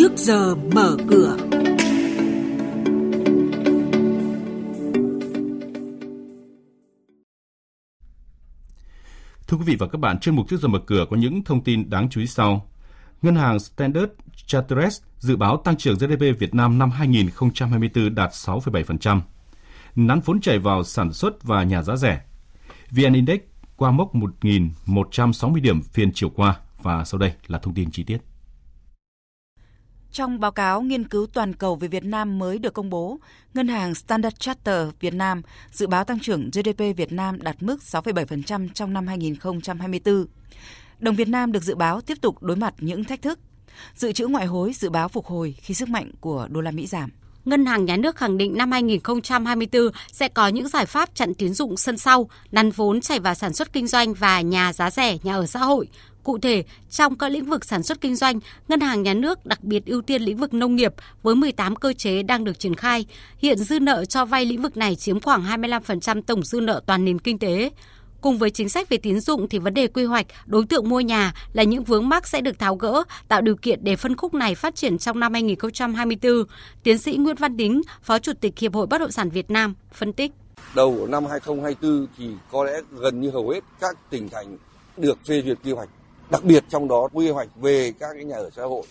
trước giờ mở cửa. Thưa quý vị và các bạn, chuyên mục trước giờ mở cửa có những thông tin đáng chú ý sau. Ngân hàng Standard Chartered dự báo tăng trưởng GDP Việt Nam năm 2024 đạt 6,7%. Nắn vốn chảy vào sản xuất và nhà giá rẻ. VN Index qua mốc 1.160 điểm phiên chiều qua và sau đây là thông tin chi tiết. Trong báo cáo nghiên cứu toàn cầu về Việt Nam mới được công bố, Ngân hàng Standard Chartered Việt Nam dự báo tăng trưởng GDP Việt Nam đạt mức 6,7% trong năm 2024. Đồng Việt Nam được dự báo tiếp tục đối mặt những thách thức. Dự trữ ngoại hối dự báo phục hồi khi sức mạnh của đô la Mỹ giảm. Ngân hàng Nhà nước khẳng định năm 2024 sẽ có những giải pháp chặn tín dụng sân sau, nắn vốn chảy vào sản xuất kinh doanh và nhà giá rẻ, nhà ở xã hội. Cụ thể, trong các lĩnh vực sản xuất kinh doanh, Ngân hàng Nhà nước đặc biệt ưu tiên lĩnh vực nông nghiệp với 18 cơ chế đang được triển khai. Hiện dư nợ cho vay lĩnh vực này chiếm khoảng 25% tổng dư nợ toàn nền kinh tế. Cùng với chính sách về tín dụng thì vấn đề quy hoạch, đối tượng mua nhà là những vướng mắc sẽ được tháo gỡ, tạo điều kiện để phân khúc này phát triển trong năm 2024. Tiến sĩ Nguyễn Văn Đính, Phó Chủ tịch Hiệp hội Bất động sản Việt Nam, phân tích. Đầu năm 2024 thì có lẽ gần như hầu hết các tỉnh thành được phê duyệt quy hoạch, đặc biệt trong đó quy hoạch về các cái nhà ở xã hội.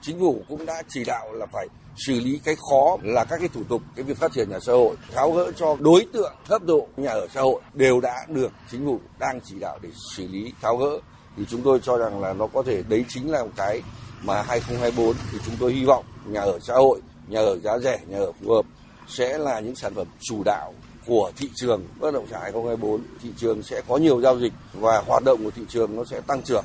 Chính phủ cũng đã chỉ đạo là phải xử lý cái khó là các cái thủ tục, cái việc phát triển nhà xã hội, tháo gỡ cho đối tượng thấp độ nhà ở xã hội đều đã được chính phủ đang chỉ đạo để xử lý, tháo gỡ thì chúng tôi cho rằng là nó có thể, đấy chính là một cái mà 2024 thì chúng tôi hy vọng nhà ở xã hội, nhà ở giá rẻ, nhà ở phù hợp sẽ là những sản phẩm chủ đạo của thị trường bất động sản 2024 thị trường sẽ có nhiều giao dịch và hoạt động của thị trường nó sẽ tăng trưởng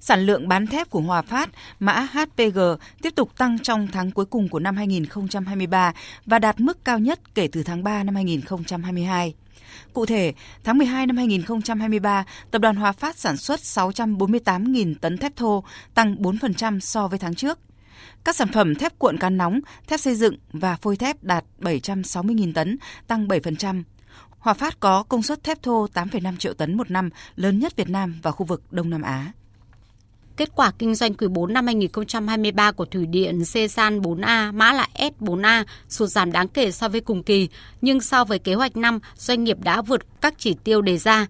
Sản lượng bán thép của Hòa Phát, mã HPG tiếp tục tăng trong tháng cuối cùng của năm 2023 và đạt mức cao nhất kể từ tháng 3 năm 2022. Cụ thể, tháng 12 năm 2023, Tập đoàn Hòa Phát sản xuất 648.000 tấn thép thô, tăng 4% so với tháng trước. Các sản phẩm thép cuộn cán nóng, thép xây dựng và phôi thép đạt 760.000 tấn, tăng 7%. Hòa Phát có công suất thép thô 8,5 triệu tấn một năm, lớn nhất Việt Nam và khu vực Đông Nam Á. Kết quả kinh doanh quý 4 năm 2023 của Thủy điện Sesan 4A, mã là S4A, sụt giảm đáng kể so với cùng kỳ, nhưng so với kế hoạch năm, doanh nghiệp đã vượt các chỉ tiêu đề ra.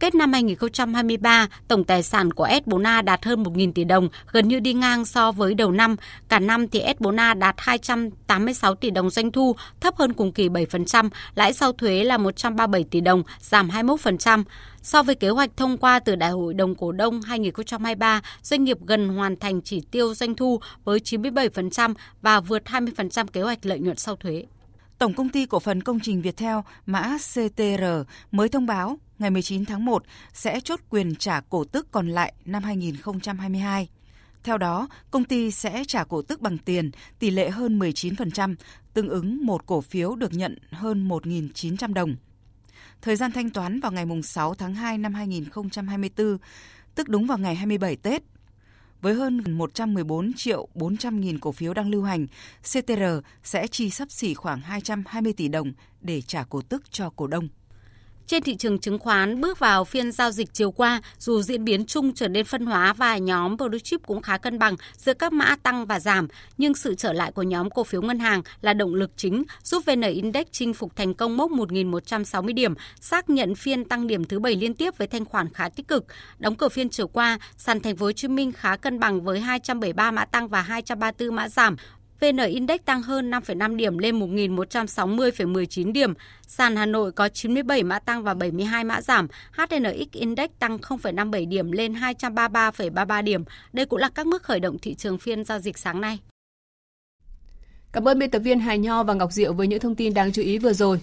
Kết năm 2023, tổng tài sản của S4A đạt hơn 1.000 tỷ đồng, gần như đi ngang so với đầu năm. Cả năm thì S4A đạt 286 tỷ đồng doanh thu, thấp hơn cùng kỳ 7%, lãi sau thuế là 137 tỷ đồng, giảm 21%. So với kế hoạch thông qua từ Đại hội đồng cổ đông 2023, doanh nghiệp gần hoàn thành chỉ tiêu doanh thu với 97% và vượt 20% kế hoạch lợi nhuận sau thuế. Tổng công ty cổ phần công trình Viettel mã CTR mới thông báo ngày 19 tháng 1 sẽ chốt quyền trả cổ tức còn lại năm 2022. Theo đó, công ty sẽ trả cổ tức bằng tiền tỷ lệ hơn 19%, tương ứng một cổ phiếu được nhận hơn 1.900 đồng. Thời gian thanh toán vào ngày 6 tháng 2 năm 2024, tức đúng vào ngày 27 Tết. Với hơn 114 triệu 400 nghìn cổ phiếu đang lưu hành, CTR sẽ chi sắp xỉ khoảng 220 tỷ đồng để trả cổ tức cho cổ đông. Trên thị trường chứng khoán bước vào phiên giao dịch chiều qua, dù diễn biến chung trở nên phân hóa và nhóm blue chip cũng khá cân bằng giữa các mã tăng và giảm, nhưng sự trở lại của nhóm cổ phiếu ngân hàng là động lực chính giúp VN Index chinh phục thành công mốc 1.160 điểm, xác nhận phiên tăng điểm thứ bảy liên tiếp với thanh khoản khá tích cực. Đóng cửa phiên chiều qua, sàn thành phố Hồ Chí Minh khá cân bằng với 273 mã tăng và 234 mã giảm, VN Index tăng hơn 5,5 điểm lên 1.160,19 điểm. Sàn Hà Nội có 97 mã tăng và 72 mã giảm. HNX Index tăng 0,57 điểm lên 233,33 điểm. Đây cũng là các mức khởi động thị trường phiên giao dịch sáng nay. Cảm ơn biên tập viên Hải Nho và Ngọc Diệu với những thông tin đáng chú ý vừa rồi.